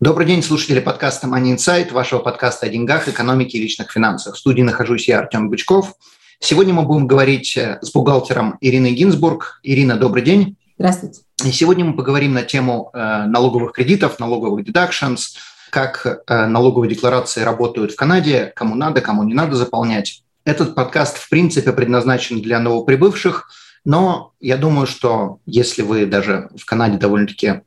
Добрый день, слушатели подкаста Money Insight, вашего подкаста о деньгах, экономике и личных финансах. В студии нахожусь я, Артем Бычков. Сегодня мы будем говорить э, с бухгалтером Ириной Гинзбург. Ирина, добрый день. Здравствуйте. И сегодня мы поговорим на тему э, налоговых кредитов, налоговых deductions, как э, налоговые декларации работают в Канаде, кому надо, кому не надо заполнять. Этот подкаст, в принципе, предназначен для новоприбывших, но я думаю, что если вы даже в Канаде довольно-таки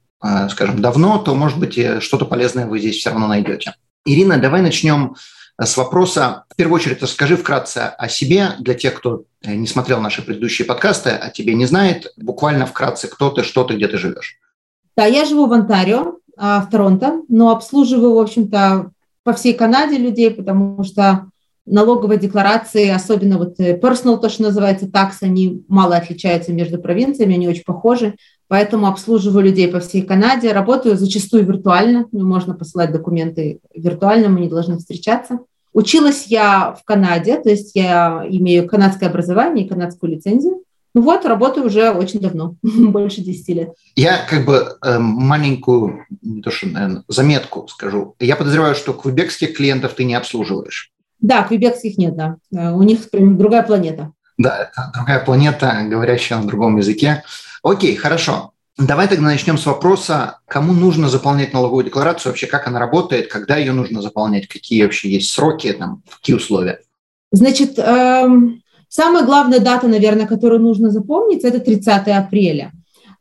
скажем, давно, то, может быть, что-то полезное вы здесь все равно найдете. Ирина, давай начнем э, с вопроса. В первую очередь, расскажи вкратце о себе для тех, кто э, не смотрел наши предыдущие подкасты, а тебе не знает. Буквально вкратце, кто ты, что ты, где ты живешь. Да, я живу в Онтарио, а, в Торонто, но обслуживаю, в общем-то, по всей Канаде людей, потому что налоговые декларации, особенно вот personal, то, что называется такс, они мало отличаются между провинциями, они очень похожи поэтому обслуживаю людей по всей Канаде, работаю зачастую виртуально, можно посылать документы виртуально, мы не должны встречаться. Училась я в Канаде, то есть я имею канадское образование и канадскую лицензию. Ну вот, работаю уже очень давно, больше 10 лет. Я как бы э, маленькую не то что, наверное, заметку скажу. Я подозреваю, что квебекских клиентов ты не обслуживаешь. Да, квебекских нет, да. Э, у них другая планета. Да, это другая планета, говорящая на другом языке. Окей, хорошо. Давай тогда начнем с вопроса, кому нужно заполнять налоговую декларацию, вообще как она работает, когда ее нужно заполнять, какие вообще есть сроки, там, какие условия. Значит, эм, самая главная дата, наверное, которую нужно запомнить, это 30 апреля.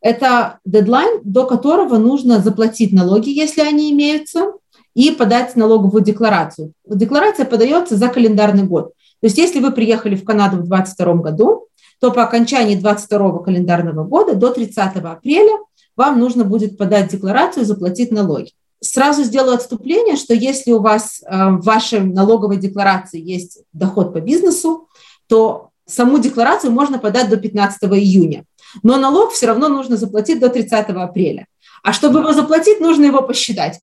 Это дедлайн, до которого нужно заплатить налоги, если они имеются, и подать налоговую декларацию. Декларация подается за календарный год. То есть если вы приехали в Канаду в 2022 году, то по окончании 22 календарного года до 30 апреля вам нужно будет подать декларацию и заплатить налоги. Сразу сделаю отступление, что если у вас э, в вашей налоговой декларации есть доход по бизнесу, то саму декларацию можно подать до 15 июня. Но налог все равно нужно заплатить до 30 апреля. А чтобы его заплатить, нужно его посчитать.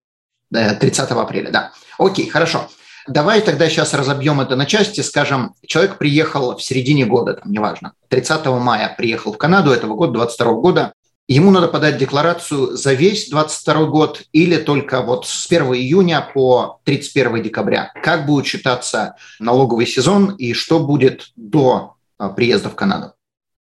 30 апреля, да. Окей, хорошо. Давай тогда сейчас разобьем это на части. Скажем, человек приехал в середине года, там, неважно, 30 мая приехал в Канаду этого года, 22 года. Ему надо подать декларацию за весь 22 год или только вот с 1 июня по 31 декабря. Как будет считаться налоговый сезон и что будет до а, приезда в Канаду?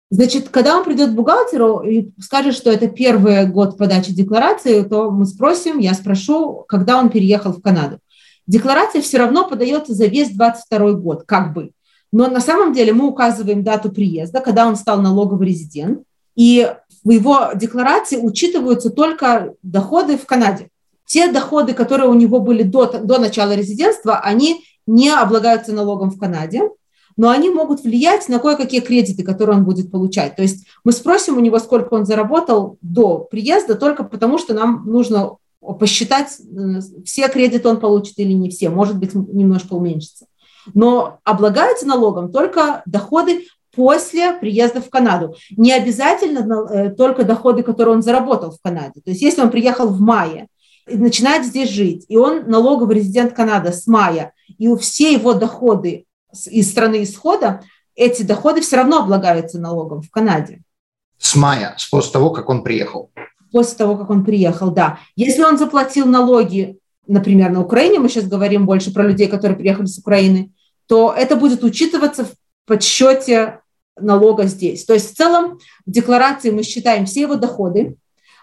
Значит, когда он придет к бухгалтеру и скажет, что это первый год подачи декларации, то мы спросим, я спрошу, когда он переехал в Канаду. Декларация все равно подается за весь 22 год, как бы. Но на самом деле мы указываем дату приезда, когда он стал налоговый резидент, и в его декларации учитываются только доходы в Канаде. Те доходы, которые у него были до, до начала резидентства, они не облагаются налогом в Канаде, но они могут влиять на кое-какие кредиты, которые он будет получать. То есть мы спросим у него, сколько он заработал до приезда, только потому что нам нужно посчитать, все кредиты он получит или не все, может быть, немножко уменьшится. Но облагаются налогом только доходы после приезда в Канаду. Не обязательно э, только доходы, которые он заработал в Канаде. То есть если он приехал в мае начинает здесь жить, и он налоговый резидент Канады с мая, и все его доходы из страны исхода, эти доходы все равно облагаются налогом в Канаде. С мая, с после того, как он приехал после того, как он приехал, да. Если он заплатил налоги, например, на Украине, мы сейчас говорим больше про людей, которые приехали с Украины, то это будет учитываться в подсчете налога здесь. То есть в целом в декларации мы считаем все его доходы,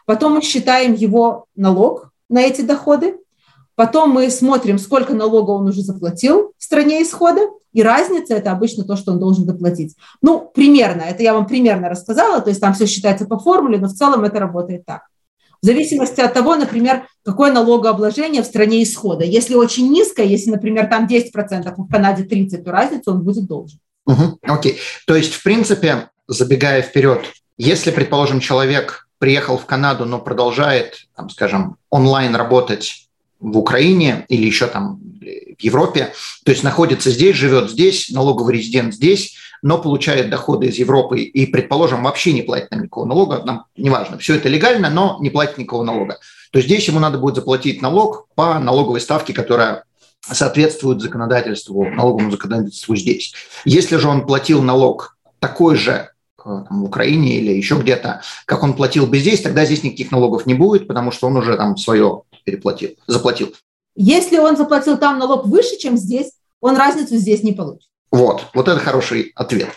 потом мы считаем его налог на эти доходы, потом мы смотрим, сколько налога он уже заплатил в стране исхода, и разница – это обычно то, что он должен доплатить. Ну, примерно, это я вам примерно рассказала, то есть там все считается по формуле, но в целом это работает так. В зависимости от того, например, какое налогообложение в стране исхода. Если очень низкое, если, например, там 10%, а в Канаде 30%, то разницу он будет должен. Угу, окей. То есть, в принципе, забегая вперед, если, предположим, человек приехал в Канаду, но продолжает, там, скажем, онлайн работать в Украине или еще там в Европе, то есть находится здесь, живет здесь, налоговый резидент здесь, но получает доходы из Европы и, предположим, вообще не платит нам никакого налога, нам неважно, все это легально, но не платит никакого налога, то здесь ему надо будет заплатить налог по налоговой ставке, которая соответствует законодательству, налоговому законодательству здесь. Если же он платил налог такой же э, там, в Украине или еще где-то, как он платил бы здесь, тогда здесь никаких налогов не будет, потому что он уже там свое переплатил, заплатил. Если он заплатил там налог выше, чем здесь, он разницу здесь не получит. Вот, вот это хороший ответ.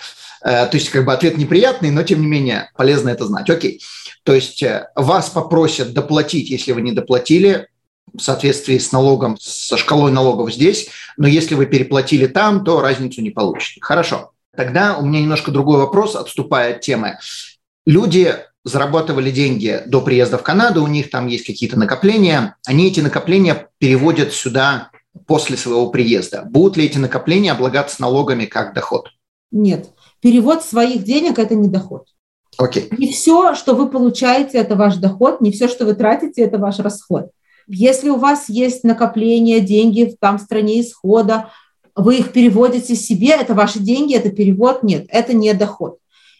Э, то есть как бы ответ неприятный, но тем не менее полезно это знать. Окей. То есть э, вас попросят доплатить, если вы не доплатили, в соответствии с налогом, со шкалой налогов здесь, но если вы переплатили там, то разницу не получите. Хорошо. Тогда у меня немножко другой вопрос, отступая от темы. Люди зарабатывали деньги до приезда в Канаду, у них там есть какие-то накопления, они эти накопления переводят сюда после своего приезда. Будут ли эти накопления облагаться налогами как доход? Нет. Перевод своих денег – это не доход. Окей. Не все, что вы получаете, это ваш доход, не все, что вы тратите, это ваш расход. Если у вас есть накопления, деньги в там стране исхода, вы их переводите себе, это ваши деньги, это перевод, нет, это не доход.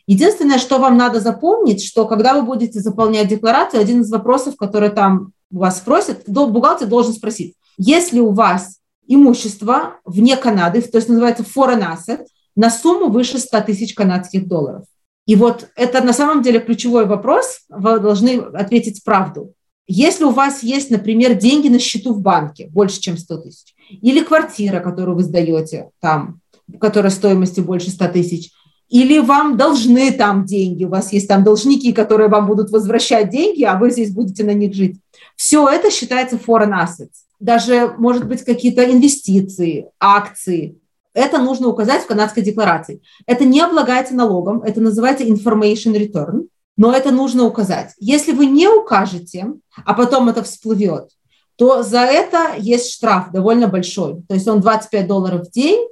Единственное, что вам надо запомнить, что когда вы будете заполнять декларацию, один из вопросов, который там вас спросят, бухгалтер должен спросить, если у вас имущество вне Канады, то есть называется foreign asset, на сумму выше 100 тысяч канадских долларов. И вот это на самом деле ключевой вопрос, вы должны ответить правду. Если у вас есть, например, деньги на счету в банке больше, чем 100 тысяч, или квартира, которую вы сдаете там, которая стоимостью больше 100 тысяч, или вам должны там деньги, у вас есть там должники, которые вам будут возвращать деньги, а вы здесь будете на них жить. Все это считается foreign assets. Даже, может быть, какие-то инвестиции, акции. Это нужно указать в канадской декларации. Это не облагается налогом, это называется information return, но это нужно указать. Если вы не укажете, а потом это всплывет, то за это есть штраф довольно большой. То есть он 25 долларов в день,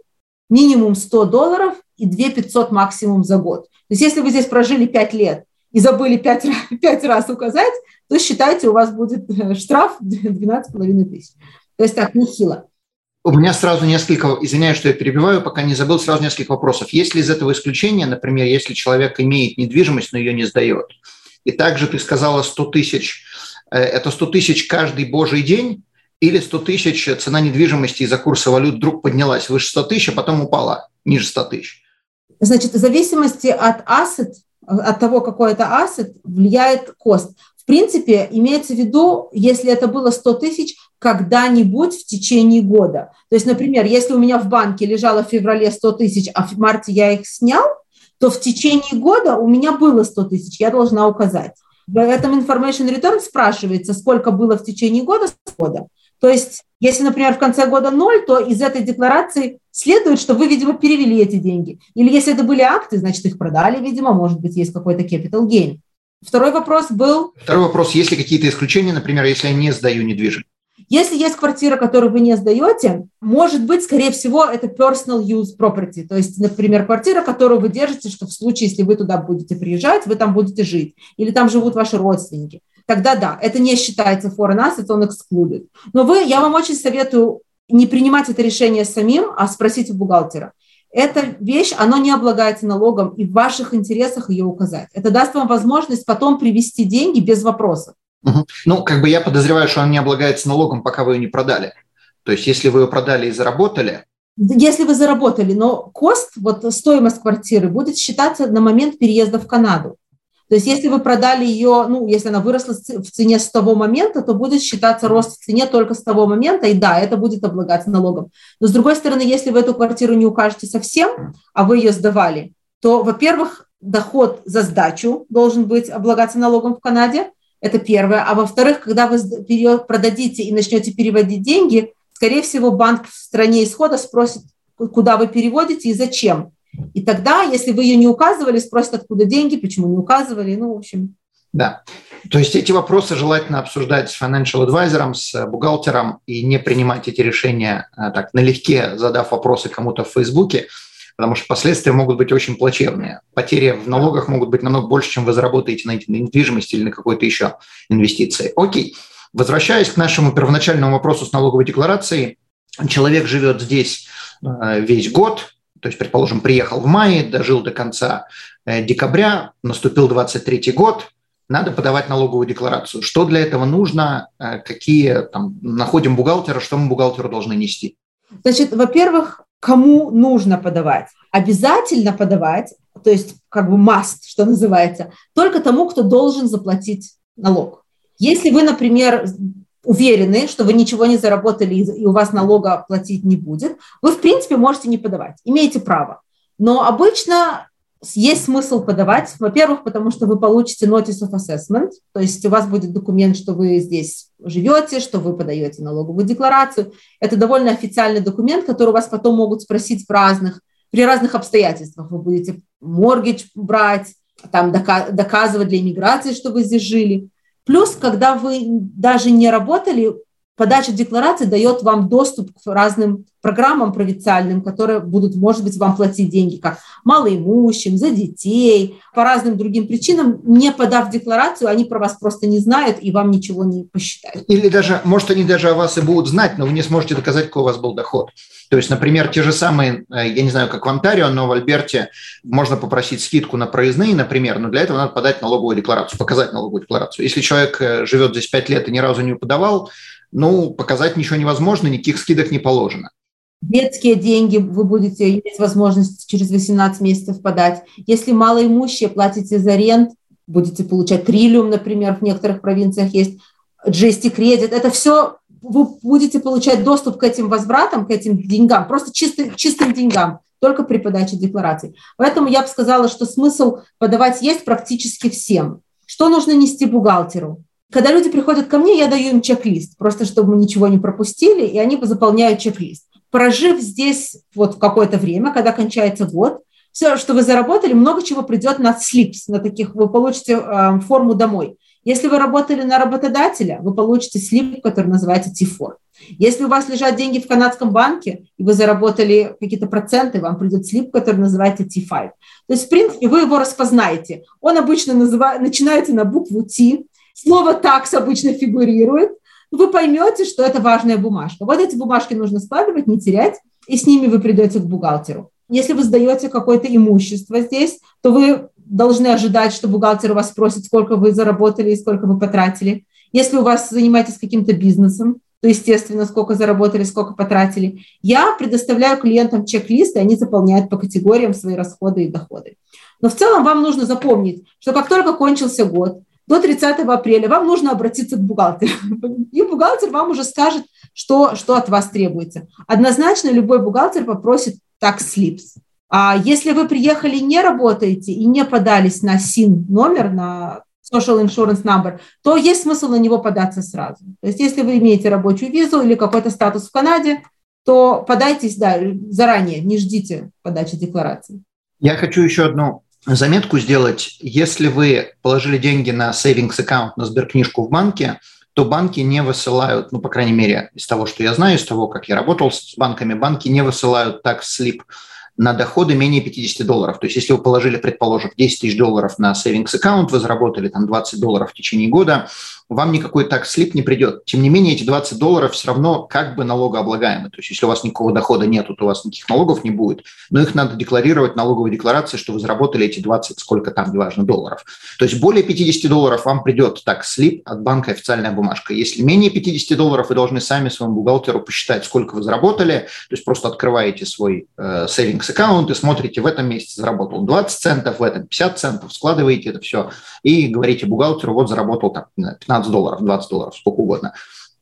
минимум 100 долларов и 2 500 максимум за год. То есть если вы здесь прожили 5 лет и забыли 5, 5 раз указать, то считайте, у вас будет э, штраф 12,5 тысяч. То есть так, нехило. У меня сразу несколько, извиняюсь, что я перебиваю, пока не забыл, сразу несколько вопросов. Есть ли из этого исключение, например, если человек имеет недвижимость, но ее не сдает? И также ты сказала 100 тысяч. Э, это 100 тысяч каждый божий день или 100 тысяч цена недвижимости из-за курса валют вдруг поднялась выше 100 тысяч, а потом упала ниже 100 тысяч? Значит, в зависимости от ассет, от того, какой это ассет, влияет кост. В принципе, имеется в виду, если это было 100 тысяч, когда-нибудь в течение года. То есть, например, если у меня в банке лежало в феврале 100 тысяч, а в марте я их снял, то в течение года у меня было 100 тысяч, я должна указать. В этом information return спрашивается, сколько было в течение года, года. То есть, если, например, в конце года ноль, то из этой декларации следует, что вы, видимо, перевели эти деньги. Или если это были акты, значит, их продали, видимо, может быть, есть какой-то capital gain. Второй вопрос был... Второй вопрос, есть ли какие-то исключения, например, если я не сдаю недвижимость? Если есть квартира, которую вы не сдаете, может быть, скорее всего, это personal use property, то есть, например, квартира, которую вы держите, что в случае, если вы туда будете приезжать, вы там будете жить, или там живут ваши родственники. Тогда да, это не считается foreign assets, он excluded. Но вы, я вам очень советую не принимать это решение самим, а спросить у бухгалтера. Эта вещь, она не облагается налогом, и в ваших интересах ее указать. Это даст вам возможность потом привести деньги без вопросов. Угу. Ну, как бы я подозреваю, что он не облагается налогом, пока вы ее не продали. То есть, если вы ее продали и заработали, если вы заработали, но кост, вот стоимость квартиры будет считаться на момент переезда в Канаду. То есть если вы продали ее, ну, если она выросла в цене с того момента, то будет считаться рост в цене только с того момента, и да, это будет облагаться налогом. Но с другой стороны, если вы эту квартиру не укажете совсем, а вы ее сдавали, то, во-первых, доход за сдачу должен быть облагаться налогом в Канаде, это первое. А во-вторых, когда вы продадите и начнете переводить деньги, скорее всего, банк в стране исхода спросит, куда вы переводите и зачем. И тогда, если вы ее не указывали, спросят, откуда деньги, почему не указывали, ну, в общем. Да. То есть эти вопросы желательно обсуждать с financial advisor, с бухгалтером и не принимать эти решения а, так налегке, задав вопросы кому-то в Фейсбуке, потому что последствия могут быть очень плачевные. Потери в налогах могут быть намного больше, чем вы заработаете на недвижимости или на какой-то еще инвестиции. Окей. Возвращаясь к нашему первоначальному вопросу с налоговой декларацией, человек живет здесь э, весь год, то есть, предположим, приехал в мае, дожил до конца э, декабря, наступил 23 год, надо подавать налоговую декларацию. Что для этого нужно, э, какие там, находим бухгалтера, что мы бухгалтеру должны нести? Значит, во-первых, кому нужно подавать? Обязательно подавать, то есть как бы must, что называется, только тому, кто должен заплатить налог. Если вы, например, уверены, что вы ничего не заработали и у вас налога платить не будет, вы, в принципе, можете не подавать, имеете право. Но обычно есть смысл подавать, во-первых, потому что вы получите notice of assessment, то есть у вас будет документ, что вы здесь живете, что вы подаете налоговую декларацию. Это довольно официальный документ, который у вас потом могут спросить в разных, при разных обстоятельствах. Вы будете моргидж брать, там доказывать для иммиграции, что вы здесь жили. Плюс, когда вы даже не работали, подача декларации дает вам доступ к разным программам провинциальным, которые будут, может быть, вам платить деньги, как малоимущим, за детей, по разным другим причинам, не подав декларацию, они про вас просто не знают и вам ничего не посчитают. Или даже, может, они даже о вас и будут знать, но вы не сможете доказать, какой у вас был доход. То есть, например, те же самые, э, я не знаю, как в Онтарио, но в Альберте можно попросить скидку на проездные, например, но для этого надо подать налоговую декларацию, показать налоговую декларацию. Если человек э, живет здесь 5 лет и ни разу не подавал, ну, показать ничего невозможно, никаких скидок не положено. Детские деньги вы будете иметь возможность через 18 месяцев подать. Если малоимущие платите за рент, будете получать триллиум, например, в некоторых провинциях есть GST кредит. Это все вы будете получать доступ к этим возвратам, к этим деньгам, просто чисты, чистым деньгам, только при подаче деклараций. Поэтому я бы сказала, что смысл подавать есть практически всем. Что нужно нести бухгалтеру? Когда люди приходят ко мне, я даю им чек-лист, просто чтобы мы ничего не пропустили, и они заполняют чек-лист. Прожив здесь вот какое-то время, когда кончается год, все, что вы заработали, много чего придет на слипс, на таких, вы получите э, форму домой. Если вы работали на работодателя, вы получите слип, который называется T4. Если у вас лежат деньги в канадском банке, и вы заработали какие-то проценты, вам придет слип, который называется T5. То есть, в принципе, вы его распознаете. Он обычно называет, начинается на букву T, Слово «такс» обычно фигурирует. Вы поймете, что это важная бумажка. Вот эти бумажки нужно складывать, не терять, и с ними вы придете к бухгалтеру. Если вы сдаете какое-то имущество здесь, то вы должны ожидать, что бухгалтер вас спросит, сколько вы заработали и сколько вы потратили. Если у вас занимаетесь каким-то бизнесом, то, естественно, сколько заработали, сколько потратили. Я предоставляю клиентам чек-лист, и они заполняют по категориям свои расходы и доходы. Но в целом вам нужно запомнить, что как только кончился год, до 30 апреля вам нужно обратиться к бухгалтеру. И бухгалтер вам уже скажет, что, что от вас требуется. Однозначно любой бухгалтер попросит tax slips. А если вы приехали не работаете и не подались на СИН номер, на Social Insurance Number, то есть смысл на него податься сразу. То есть если вы имеете рабочую визу или какой-то статус в Канаде, то подайтесь да, заранее, не ждите подачи декларации. Я хочу еще одну заметку сделать. Если вы положили деньги на savings аккаунт, на сберкнижку в банке, то банки не высылают, ну, по крайней мере, из того, что я знаю, из того, как я работал с банками, банки не высылают так слип на доходы менее 50 долларов. То есть если вы положили, предположим, 10 тысяч долларов на savings аккаунт, вы заработали там 20 долларов в течение года, вам никакой так слип не придет. Тем не менее, эти 20 долларов все равно как бы налогооблагаемы. То есть если у вас никакого дохода нет, то у вас никаких налогов не будет. Но их надо декларировать налоговой декларации, что вы заработали эти 20, сколько там, неважно, долларов. То есть более 50 долларов вам придет так слип от банка официальная бумажка. Если менее 50 долларов, вы должны сами своему бухгалтеру посчитать, сколько вы заработали. То есть просто открываете свой э, savings аккаунт и смотрите, в этом месяце заработал 20 центов, в этом 50 центов, складываете это все и говорите бухгалтеру, вот заработал там 15 15 долларов, 20 долларов, сколько угодно.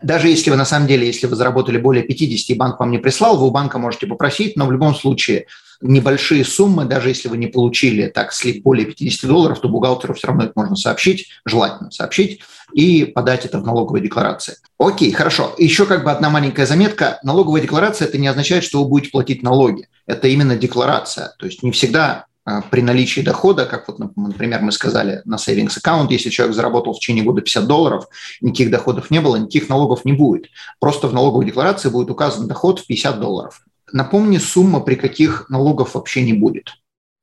Даже если вы на самом деле, если вы заработали более 50 и банк вам не прислал, вы у банка можете попросить, но в любом случае небольшие суммы, даже если вы не получили так слип более 50 долларов, то бухгалтеру все равно это можно сообщить, желательно сообщить и подать это в налоговой декларации. Окей, хорошо. Еще как бы одна маленькая заметка. Налоговая декларация – это не означает, что вы будете платить налоги. Это именно декларация. То есть не всегда при наличии дохода, как вот, например, мы сказали на savings аккаунт, если человек заработал в течение года 50 долларов, никаких доходов не было, никаких налогов не будет. Просто в налоговой декларации будет указан доход в 50 долларов. Напомни, сумма, при каких налогов вообще не будет.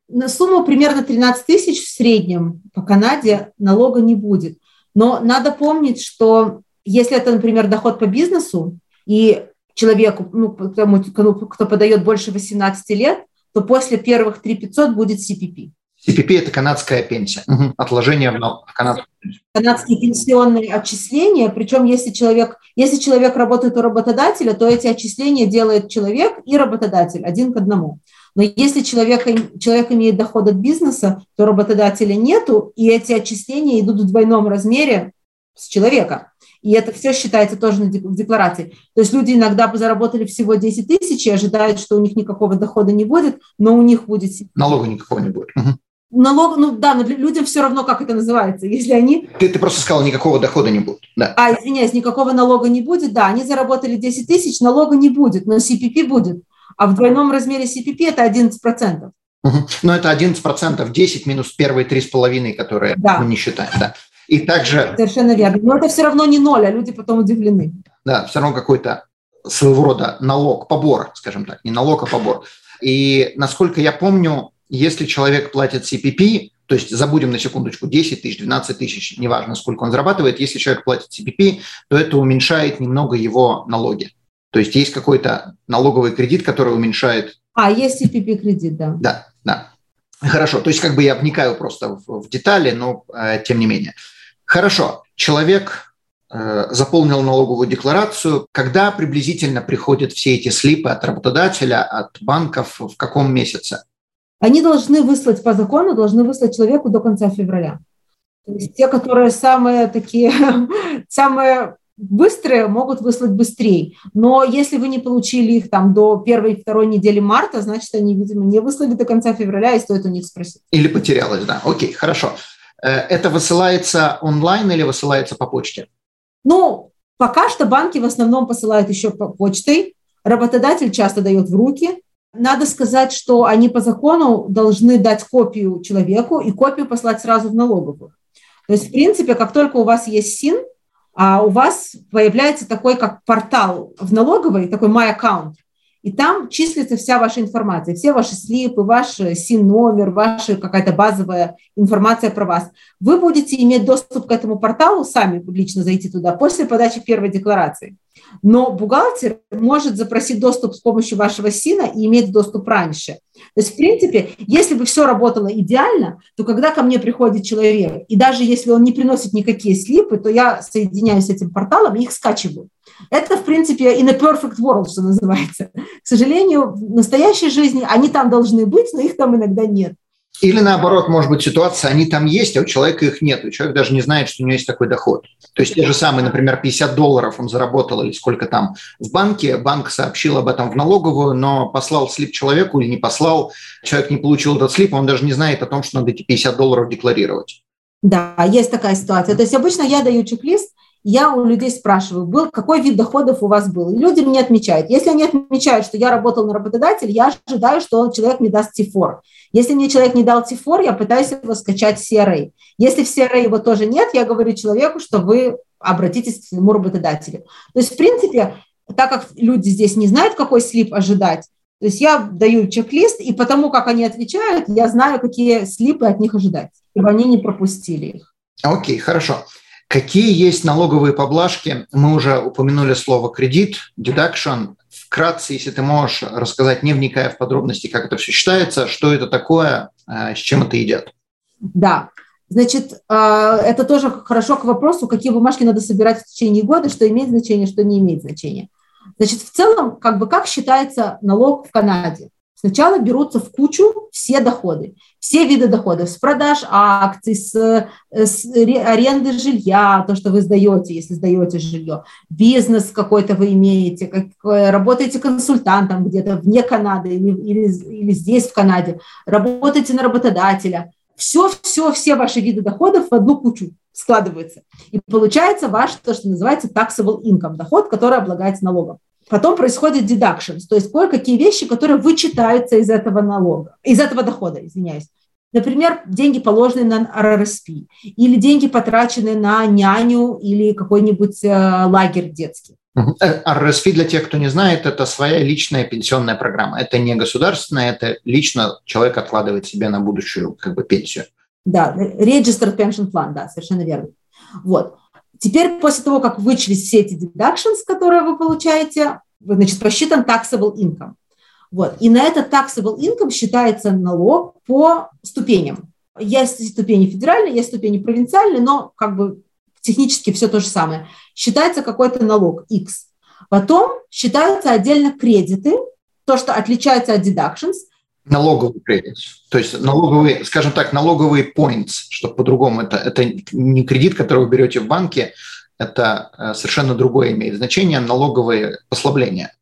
На сумму примерно 13 тысяч в среднем по Канаде налога не будет. Но надо помнить, что Если это, например, доход по бизнесу, и человеку, ну, тому, кто подает больше 18 лет, то после первых 3 500 будет CPP. CPP – это канадская пенсия, угу. отложение в канадскую пенсию. Канадские пенсионные отчисления, причем если человек, если человек работает у работодателя, то эти отчисления делает человек и работодатель один к одному. Но если человек, человек имеет доход от бизнеса, то работодателя нету, и эти отчисления идут в двойном размере с человека. И это все считается тоже в декларации. То есть люди иногда заработали всего 10 тысяч и ожидают, что у них никакого дохода не будет, но у них будет... Налога никакого не будет. Угу налог, ну да, но людям все равно, как это называется, если они... Ты, ты просто сказала, никакого дохода не будет. Да. А, извиняюсь, никакого налога не будет, да, они заработали 10 тысяч, налога не будет, но CPP будет. А в двойном размере CPP это 11%. Угу. Но это 11%, 10 минус первые 3,5, которые да. мы не считаем, да. И также... Совершенно верно. Но это все равно не ноль, а люди потом удивлены. Да, все равно какой-то своего рода налог, побор, скажем так, не налог, а побор. И насколько я помню, если человек платит CPP, то есть забудем на секундочку 10 тысяч, 12 тысяч, неважно, сколько он зарабатывает, если человек платит CPP, то это уменьшает немного его налоги. То есть есть какой-то налоговый кредит, который уменьшает... А, есть CPP кредит, да. Да, да. Хорошо, то есть как бы я вникаю просто в, в детали, но э, тем не менее. Хорошо, человек э, заполнил налоговую декларацию. Когда приблизительно приходят все эти слипы от работодателя, от банков, в каком месяце? они должны выслать по закону, должны выслать человеку до конца февраля. То есть те, которые самые такие, самые быстрые, могут выслать быстрее. Но если вы не получили их там до первой второй недели марта, значит, они, видимо, не выслали до конца февраля, и стоит у них спросить. Или потерялось, да. Окей, хорошо. Э, это высылается онлайн или высылается по почте? Ну, пока что банки в основном посылают еще по почтой. Работодатель часто дает в руки, надо сказать, что они по закону должны дать копию человеку и копию послать сразу в налоговую. То есть, в принципе, как только у вас есть СИН, а у вас появляется такой, как портал в налоговой, такой My Account, и там числится вся ваша информация, все ваши слипы, ваш СИН-номер, ваша какая-то базовая информация про вас. Вы будете иметь доступ к этому порталу, сами лично зайти туда, после подачи первой декларации. Но бухгалтер может запросить доступ с помощью вашего СИНа и иметь доступ раньше. То есть, в принципе, если бы все работало идеально, то когда ко мне приходит человек, и даже если он не приносит никакие слипы, то я соединяюсь с этим порталом и их скачиваю. Это, в принципе, in a perfect world, что называется. К сожалению, в настоящей жизни они там должны быть, но их там иногда нет. Или наоборот, может быть, ситуация, они там есть, а у человека их нет. И человек даже не знает, что у него есть такой доход. То есть те же самые, например, 50 долларов он заработал или сколько там в банке, банк сообщил об этом в налоговую, но послал слип человеку или не послал, человек не получил этот слип, он даже не знает о том, что надо эти 50 долларов декларировать. Да, есть такая ситуация. То есть обычно я даю чек-лист, я у людей спрашиваю, был, какой вид доходов у вас был. И люди мне отмечают. Если они отмечают, что я работал на работодатель, я ожидаю, что человек мне даст ТИФОР. Если мне человек не дал ТИФОР, я пытаюсь его скачать в CRA. Если в CRA его тоже нет, я говорю человеку, что вы обратитесь к своему работодателю. То есть, в принципе, так как люди здесь не знают, какой слип ожидать, то есть я даю чек-лист, и потому как они отвечают, я знаю, какие слипы от них ожидать, чтобы они не пропустили их. Окей, okay, хорошо. Какие есть налоговые поблажки? Мы уже упомянули слово кредит, deduction. Вкратце, если ты можешь рассказать, не вникая в подробности, как это все считается, что это такое, э, с чем это едят? Да, Значит, э, это тоже хорошо к вопросу, какие бумажки надо собирать в течение года, что имеет значение, что не имеет значения. Значит, в целом, как бы как считается налог в Канаде? Сначала берутся в кучу все доходы, все виды доходов, с продаж акций, с, э, с аренды жилья, то, что вы сдаете, если сдаете жилье, бизнес какой-то вы имеете, как, э, работаете консультантом где-то вне Канады или, или, или здесь, в Канаде, работаете на работодателя. Все, все, все ваши виды доходов в одну кучу складываются. И получается ваш, то, что называется taxable income, доход, который облагается налогом. Потом происходит deductions, то есть кое-какие вещи, которые вычитаются из этого налога, из этого дохода, извиняюсь. Например, деньги, положенные на РРСП, или деньги, потраченные на няню или какой-нибудь э, лагерь детский. Э, РРСП, для тех, кто не знает, это своя личная пенсионная программа. Это не государственная, это лично человек откладывает себе на будущую как бы, пенсию. Да, Registered Pension Plan, да, совершенно верно. Вот. Теперь, после того, как вычесть все эти deductions, которые вы получаете, значит, посчитан taxable income. Вот. И на этот taxable income считается налог по ступеням. Есть ступени федеральные, есть ступени провинциальные, но как бы технически все то же самое. Считается какой-то налог X. Потом считаются отдельно кредиты, то, что отличается от deductions. Налоговый кредит. То есть налоговый, скажем так, налоговый points, что по-другому это, это не кредит, который вы берете в банке, это э, совершенно другое имеет значение, налоговые послабления.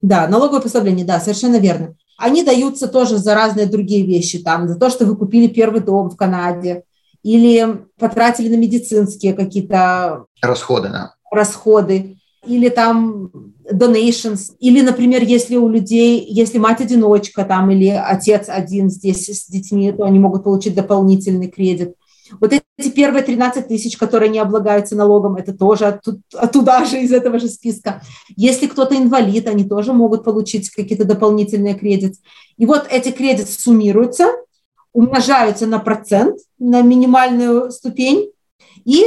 Да, налоговое послабление, да, совершенно верно. Они даются тоже за разные другие вещи, там, за то, что вы купили первый дом в Канаде, или потратили на медицинские какие-то расходы, да. расходы, или там donations, или, например, если у людей, если мать-одиночка там, или отец один здесь с детьми, то они могут получить дополнительный кредит. Вот эти первые 13 тысяч, которые не облагаются налогом, это тоже оттуда, оттуда же, из этого же списка. Если кто-то инвалид, они тоже могут получить какие-то дополнительные кредиты. И вот эти кредиты суммируются, умножаются на процент, на минимальную ступень и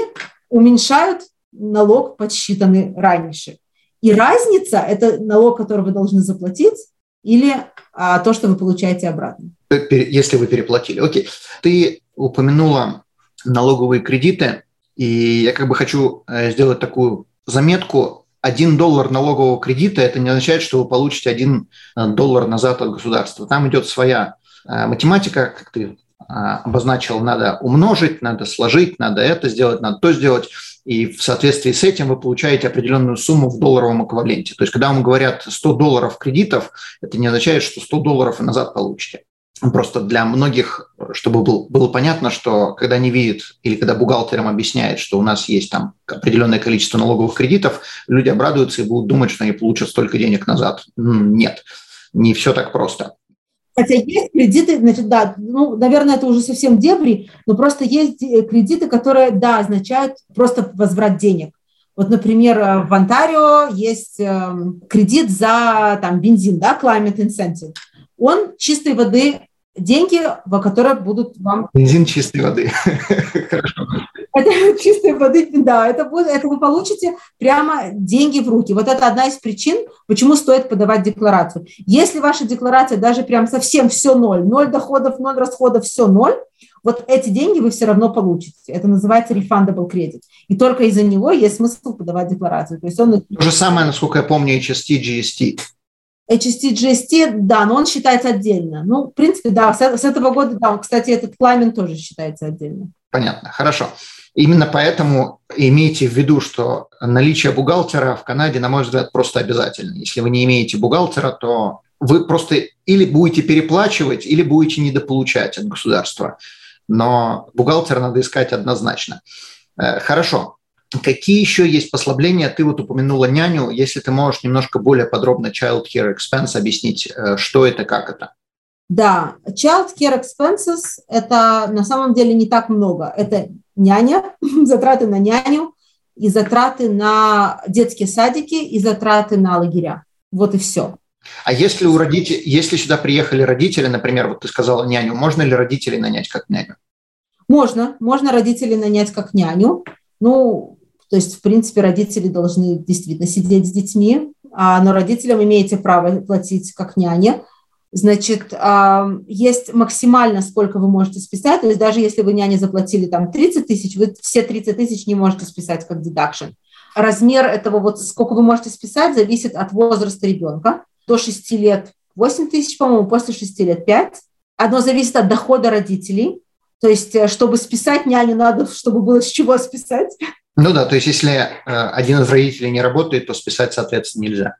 уменьшают налог, подсчитанный раньше. И разница – это налог, который вы должны заплатить, или а, то, что вы получаете обратно. Если вы переплатили. Окей. Ты упомянула налоговые кредиты, и я как бы хочу э, сделать такую заметку. Один доллар налогового кредита – это не означает, что вы получите один э, доллар назад от государства. Там идет своя э, математика, как ты обозначил, надо умножить, надо сложить, надо это сделать, надо то сделать. И в соответствии с этим вы получаете определенную сумму в долларовом эквиваленте. То есть, когда вам говорят 100 долларов кредитов, это не означает, что 100 долларов и назад получите. Просто для многих, чтобы был, было понятно, что когда они видят или когда бухгалтерам объясняет, что у нас есть там определенное количество налоговых кредитов, люди обрадуются и будут думать, что они получат столько денег назад. Нет, не все так просто. Хотя есть кредиты, значит, да, ну, наверное, это уже совсем дебри, но просто есть э, кредиты, которые, да, означают просто возврат денег. Вот, например, э, в Онтарио есть эм, кредит за там, бензин, да, climate incentive. Он чистой воды деньги, которые будут вам... Бензин чистой воды. Хорошо. Это чистой воды, да, это, будет, это вы получите прямо деньги в руки. Вот это одна из причин, почему стоит подавать декларацию. Если ваша декларация даже прям совсем все ноль, ноль доходов, ноль расходов, все ноль, вот эти деньги вы все равно получите. Это называется refundable credit. И только из-за него есть смысл подавать декларацию. То есть он... То же самое, насколько я помню, HST, GST. HST, GST, да, но он считается отдельно. Ну, в принципе, да, с, с этого года, да, кстати, этот пламен тоже считается отдельно. Понятно, хорошо. Именно поэтому имейте в виду, что наличие бухгалтера в Канаде, на мой взгляд, просто обязательно. Если вы не имеете бухгалтера, то вы просто или будете переплачивать, или будете недополучать от государства. Но бухгалтера надо искать однозначно. Э, хорошо. Какие еще есть послабления? Ты вот упомянула няню. Если ты можешь немножко более подробно child care expense объяснить, э, что это, как это? Да, child care expenses – это на самом деле не так много. Это няня, затраты на няню, и затраты на детские садики, и затраты на лагеря. Вот и все. А если у родителей, если сюда приехали родители, например, вот ты сказала няню, можно ли родителей нанять как няню? Можно, можно родителей нанять как няню. Ну, то есть, в принципе, родители должны действительно сидеть с детьми, а, но родителям имеете право платить как няня. Значит, есть максимально, сколько вы можете списать. То есть даже если вы няне заплатили там 30 тысяч, вы все 30 тысяч не можете списать как deduction. Размер этого, вот сколько вы можете списать, зависит от возраста ребенка. До 6 лет 8 тысяч, по-моему, после 6 лет 5. Одно зависит от дохода родителей. То есть, э, чтобы списать няню, надо, чтобы было с чего списать. Ну да, то есть если э, один из родителей не работает, то списать, соответственно, нельзя.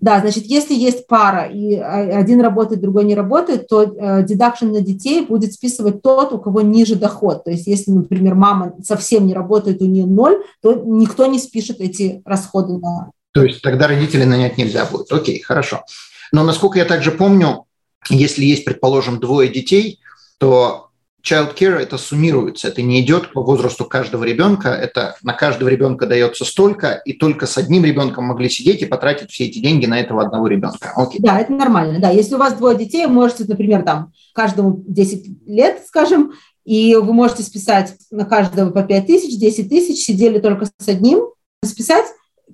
Да, значит, если есть пара, и а, один работает, другой не работает, то дедакшн на детей будет списывать тот, у кого ниже доход. То есть если, например, мама совсем не работает, у нее ноль, то никто не спишет эти расходы на... То есть тогда родителей нанять нельзя будет. Окей, хорошо. Но насколько я также помню, если есть, предположим, двое детей, то child care это суммируется, это не идет по возрасту каждого ребенка, это на каждого ребенка дается столько, и только с одним ребенком могли сидеть и потратить все эти деньги на этого одного ребенка. Окей. Да, это нормально. Да, если у вас двое детей, можете, например, там каждому 10 лет, скажем, и вы можете списать на каждого по 5 тысяч, 10 тысяч, сидели только с одним, списать,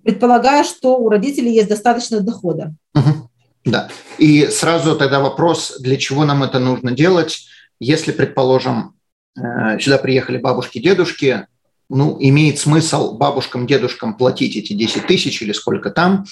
предполагая, что у родителей есть достаточно дохода. Угу. Да. И сразу тогда вопрос, для чего нам это нужно делать, если, предположим, э, сюда приехали бабушки, дедушки, ну, имеет смысл бабушкам, дедушкам платить эти 10 тысяч или сколько там,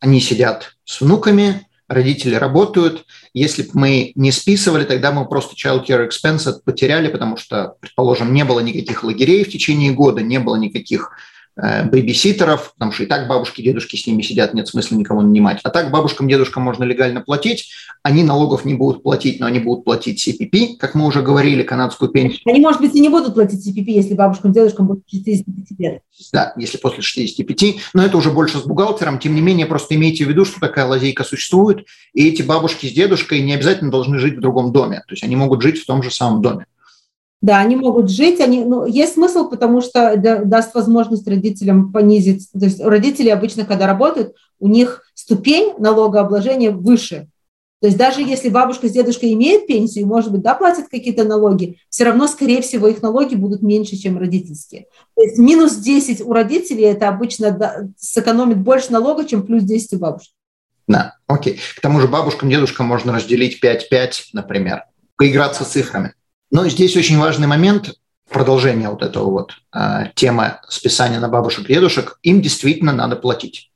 они сидят с внуками, родители работают. Если бы мы не списывали, тогда мы просто child care expense потеряли, потому что, предположим, не было никаких лагерей в течение года, не было никаких бэбиситеров, потому что и так бабушки, дедушки с ними сидят, нет смысла никого нанимать. А так бабушкам, дедушкам можно легально платить, они налогов не будут платить, но они будут платить CPP, как мы уже говорили, канадскую пенсию. Они, может быть, и не будут платить CPP, если бабушкам, дедушкам будет 65 лет. Да, если после 65, но это уже больше с бухгалтером. Тем не менее, просто имейте в виду, что такая лазейка существует, и эти бабушки с дедушкой не обязательно должны жить в другом доме, то есть они могут жить в том же самом доме. Да, они могут жить, они, ну, есть смысл, потому что да, даст возможность родителям понизить. То есть родители обычно, когда работают, у них ступень налогообложения выше. То есть даже если бабушка с дедушкой имеют пенсию, может быть, да, платят какие-то налоги, все равно, скорее всего, их налоги будут меньше, чем родительские. То есть минус 10 у родителей это обычно да, сэкономит больше налога, чем плюс 10 у бабушки. Да, окей. К тому же бабушкам, дедушкам можно разделить 5-5, например, поиграться с цифрами. Но здесь очень важный момент, продолжение вот этого вот э, темы списания на бабушек и дедушек, им действительно надо платить.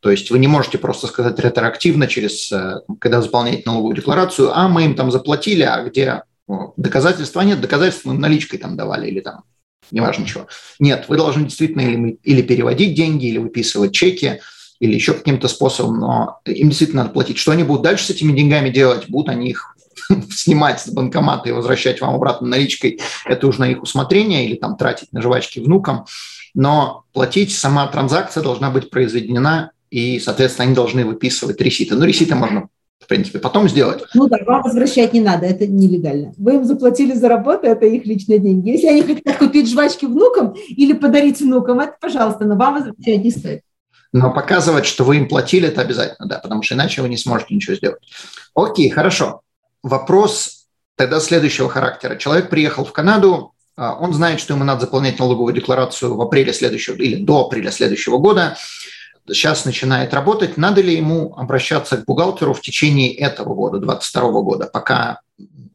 То есть вы не можете просто сказать ретроактивно через, э, когда заполняете налоговую декларацию, а мы им там заплатили, а где ну, доказательства нет, доказательства мы им наличкой там давали или там неважно чего. Нет, вы должны действительно или, или переводить деньги, или выписывать чеки, или еще каким-то способом, но им действительно надо платить. Что они будут дальше с этими деньгами делать? Будут они их снимать с банкомата и возвращать вам обратно наличкой, это уже на их усмотрение, или там тратить на жвачки внукам. Но платить сама транзакция должна быть произведена, и, соответственно, они должны выписывать реситы. Ну, реситы можно в принципе, потом сделать. Ну да, вам возвращать не надо, это нелегально. Вы им заплатили за работу, это их личные деньги. Если они хотят купить жвачки внукам или подарить внукам, это пожалуйста, но вам возвращать не стоит. Но показывать, что вы им платили, это обязательно, да, потому что иначе вы не сможете ничего сделать. Окей, хорошо вопрос тогда следующего характера. Человек приехал в Канаду, а, он знает, что ему надо заполнять налоговую декларацию в апреле следующего или до апреля следующего года. Сейчас начинает работать. Надо ли ему обращаться к бухгалтеру в течение этого года, 2022 года, пока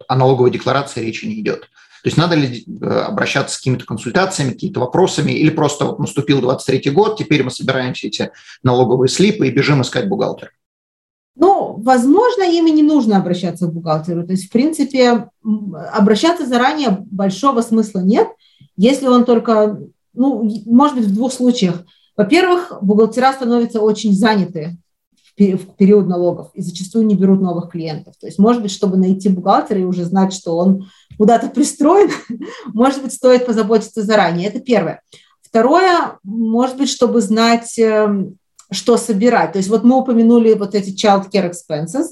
о налоговой декларации речи не идет? То есть надо ли э, обращаться с какими-то консультациями, какими-то вопросами, или просто вот наступил 23 год, теперь мы собираем все эти налоговые слипы и бежим искать бухгалтера? Ну, возможно, ими не нужно обращаться к бухгалтеру. То есть, в принципе, обращаться заранее большого смысла нет, если он только, ну, может быть, в двух случаях. Во-первых, бухгалтера становятся очень заняты в период налогов и зачастую не берут новых клиентов. То есть, может быть, чтобы найти бухгалтера и уже знать, что он куда-то пристроен, может быть, стоит позаботиться заранее. Это первое. Второе, может быть, чтобы знать эм, что собирать. То есть вот мы упомянули вот эти child care expenses,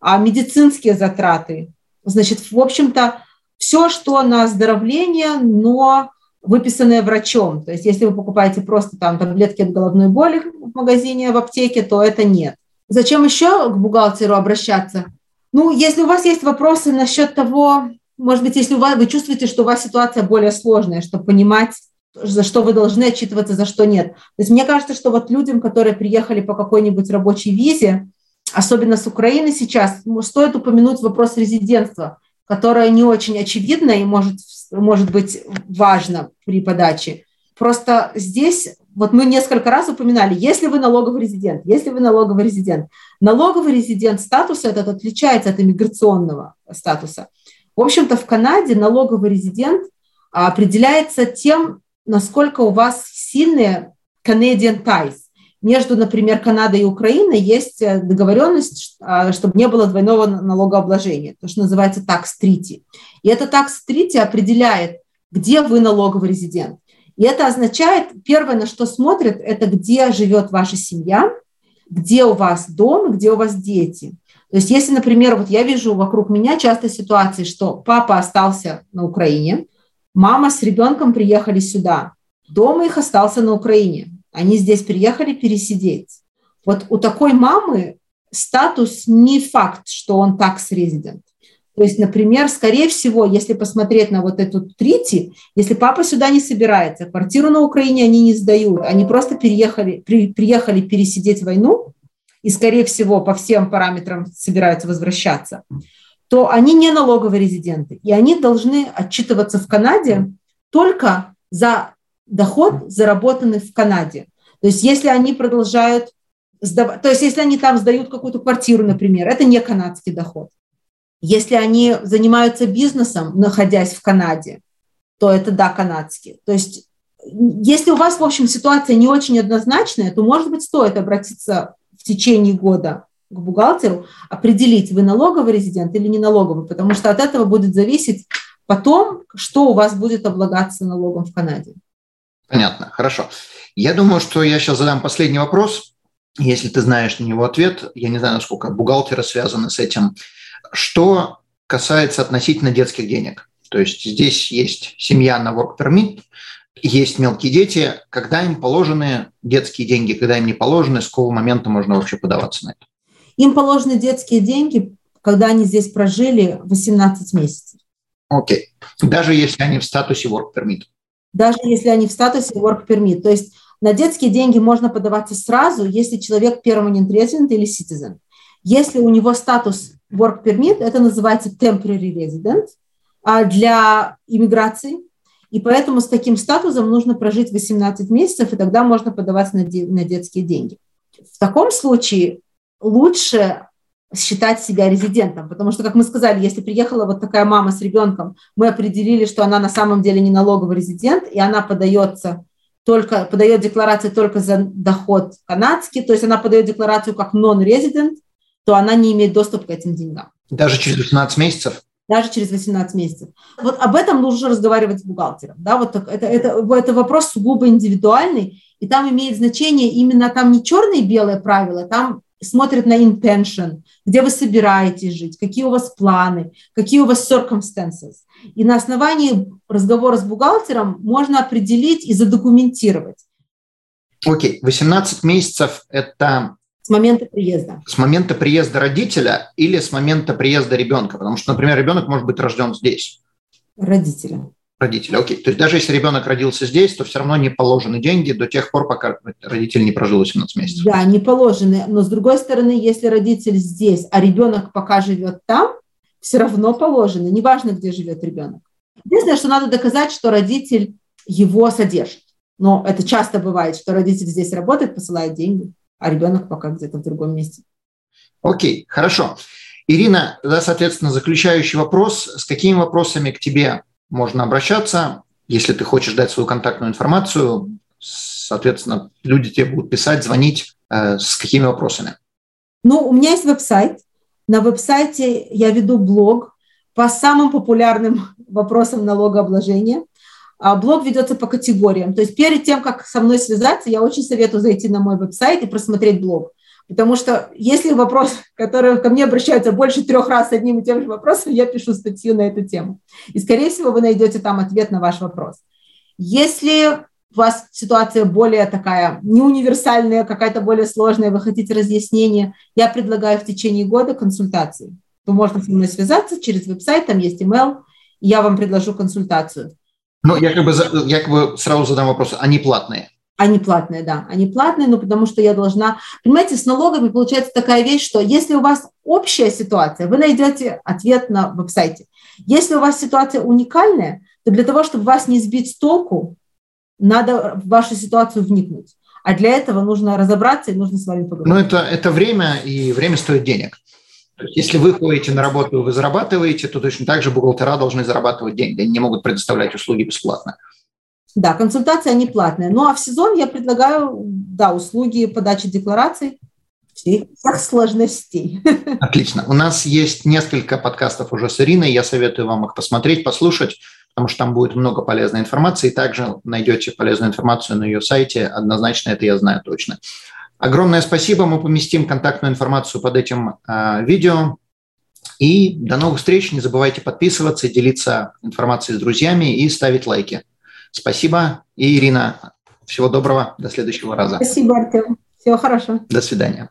а медицинские затраты. Значит, в общем-то, все, что на оздоровление, но выписанное врачом. То есть если вы покупаете просто там таблетки от головной боли в магазине, в аптеке, то это нет. Зачем еще к бухгалтеру обращаться? Ну, если у вас есть вопросы насчет того, может быть, если у вас, вы чувствуете, что у вас ситуация более сложная, чтобы понимать, за что вы должны отчитываться, за что нет. То есть мне кажется, что вот людям, которые приехали по какой-нибудь рабочей визе, особенно с Украины сейчас, стоит упомянуть вопрос резидентства, которое не очень очевидно и может, может быть важно при подаче. Просто здесь, вот мы несколько раз упоминали, если вы налоговый резидент, если вы налоговый резидент, налоговый резидент статус этот отличается от иммиграционного статуса. В общем-то, в Канаде налоговый резидент определяется тем, насколько у вас сильные Canadian ties. Между, например, Канадой и Украиной есть э, договоренность, а, чтобы не было двойного налогообложения, то, что называется treaty. И это treaty определяет, где вы налоговый резидент. И это означает, первое, на что смотрят, это где живет ваша семья, где у вас дом, где у вас дети. То есть если, например, вот я вижу вокруг меня часто ситуации, что папа остался на Украине, Мама с ребенком приехали сюда. Дома их остался на Украине. Они здесь приехали пересидеть. Вот у такой мамы статус не факт, что он такс резидент. То есть, например, скорее всего, если посмотреть на вот эту трити, если папа сюда не собирается, квартиру на Украине они не сдают, они просто переехали, при, приехали пересидеть войну, и, скорее всего, по всем параметрам собираются возвращаться, то они не налоговые резиденты, и они должны отчитываться в Канаде только за доход, заработанный в Канаде. То есть если они продолжают сдавать, то есть если они там сдают какую-то квартиру, например, это не канадский доход. Если они занимаются бизнесом, находясь в Канаде, то это да, канадский. То есть если у вас, в общем, ситуация не очень однозначная, то, может быть, стоит обратиться в течение года к бухгалтеру, определить, вы налоговый резидент или не налоговый, потому что от этого будет зависеть потом, что у вас будет облагаться налогом в Канаде. Понятно, хорошо. Я думаю, что я сейчас задам последний вопрос. Если ты знаешь на него ответ, я не знаю, насколько бухгалтеры связаны с этим. Что касается относительно детских денег? То есть здесь есть семья на work permit, есть мелкие дети. Когда им положены детские деньги, когда им не положены, с какого момента можно вообще подаваться на это? Им положены детские деньги, когда они здесь прожили 18 месяцев. Окей. Даже если они в статусе work permit? Даже если они в статусе work permit. То есть на детские деньги можно подаваться сразу, если человек permanent resident или citizen. Если у него статус work permit, это называется temporary resident а для иммиграции. И поэтому с таким статусом нужно прожить 18 месяцев, и тогда можно подаваться на, де, на детские деньги. В таком случае лучше считать себя резидентом, потому что, как мы сказали, если приехала вот такая мама с ребенком, мы определили, что она на самом деле не налоговый резидент, и она подается только, подает декларацию только за доход канадский, то есть она подает декларацию как non-resident, то она не имеет доступа к этим деньгам. Даже через 18 месяцев? Даже через 18 месяцев. Вот об этом нужно разговаривать с бухгалтером. Да, вот это, это, это вопрос сугубо индивидуальный, и там имеет значение именно там не черное и белое правило, там смотрят на intention, где вы собираетесь жить, какие у вас планы, какие у вас circumstances. И на основании разговора с бухгалтером можно определить и задокументировать. Окей, okay. 18 месяцев – это… С момента приезда. С момента приезда родителя или с момента приезда ребенка? Потому что, например, ребенок может быть рожден здесь. Родителя родителя. Окей. То есть даже если ребенок родился здесь, то все равно не положены деньги до тех пор, пока родитель не прожил 18 месяцев. Да, не положены. Но с другой стороны, если родитель здесь, а ребенок пока живет там, все равно положены. Неважно, где живет ребенок. Единственное, что надо доказать, что родитель его содержит. Но это часто бывает, что родитель здесь работает, посылает деньги, а ребенок пока где-то в другом месте. Окей, хорошо. Ирина, да, соответственно, заключающий вопрос. С какими вопросами к тебе можно обращаться. Если ты хочешь дать свою контактную информацию, соответственно, люди тебе будут писать, звонить э, с какими вопросами. Ну, у меня есть веб-сайт. На веб-сайте я веду блог по самым популярным вопросам налогообложения. А блог ведется по категориям. То есть перед тем, как со мной связаться, я очень советую зайти на мой веб-сайт и просмотреть блог. Потому что если вопрос, который ко мне обращаются больше трех раз с одним и тем же вопросом, я пишу статью на эту тему. И, скорее всего, вы найдете там ответ на ваш вопрос. Если у вас ситуация более такая не универсальная, какая-то более сложная, вы хотите разъяснения, я предлагаю в течение года консультации. Вы можете со мной связаться через веб-сайт, там есть email, я вам предложу консультацию. Ну, я как бы, я как бы сразу задам вопрос, они платные? Они платные, да, они платные, но потому что я должна... Понимаете, с налогами получается такая вещь, что если у вас общая ситуация, вы найдете ответ на веб-сайте. Если у вас ситуация уникальная, то для того, чтобы вас не сбить с толку, надо в вашу ситуацию вникнуть. А для этого нужно разобраться и нужно с вами поговорить. Ну, это, это время, и время стоит денег. Если вы ходите на работу, вы зарабатываете, то точно так же бухгалтера должны зарабатывать деньги. Они не могут предоставлять услуги бесплатно. Да, консультация не платная. Ну а в сезон я предлагаю, да, услуги подачи деклараций всех сложностей. Отлично. У нас есть несколько подкастов уже с Ириной. Я советую вам их посмотреть, послушать, потому что там будет много полезной информации. Также найдете полезную информацию на ее сайте. Однозначно это я знаю точно. Огромное спасибо. Мы поместим контактную информацию под этим э, видео. И до новых встреч. Не забывайте подписываться, делиться информацией с друзьями и ставить лайки. Спасибо. И, Ирина, всего доброго. До следующего раза. Спасибо, Артем. Всего хорошего. До свидания.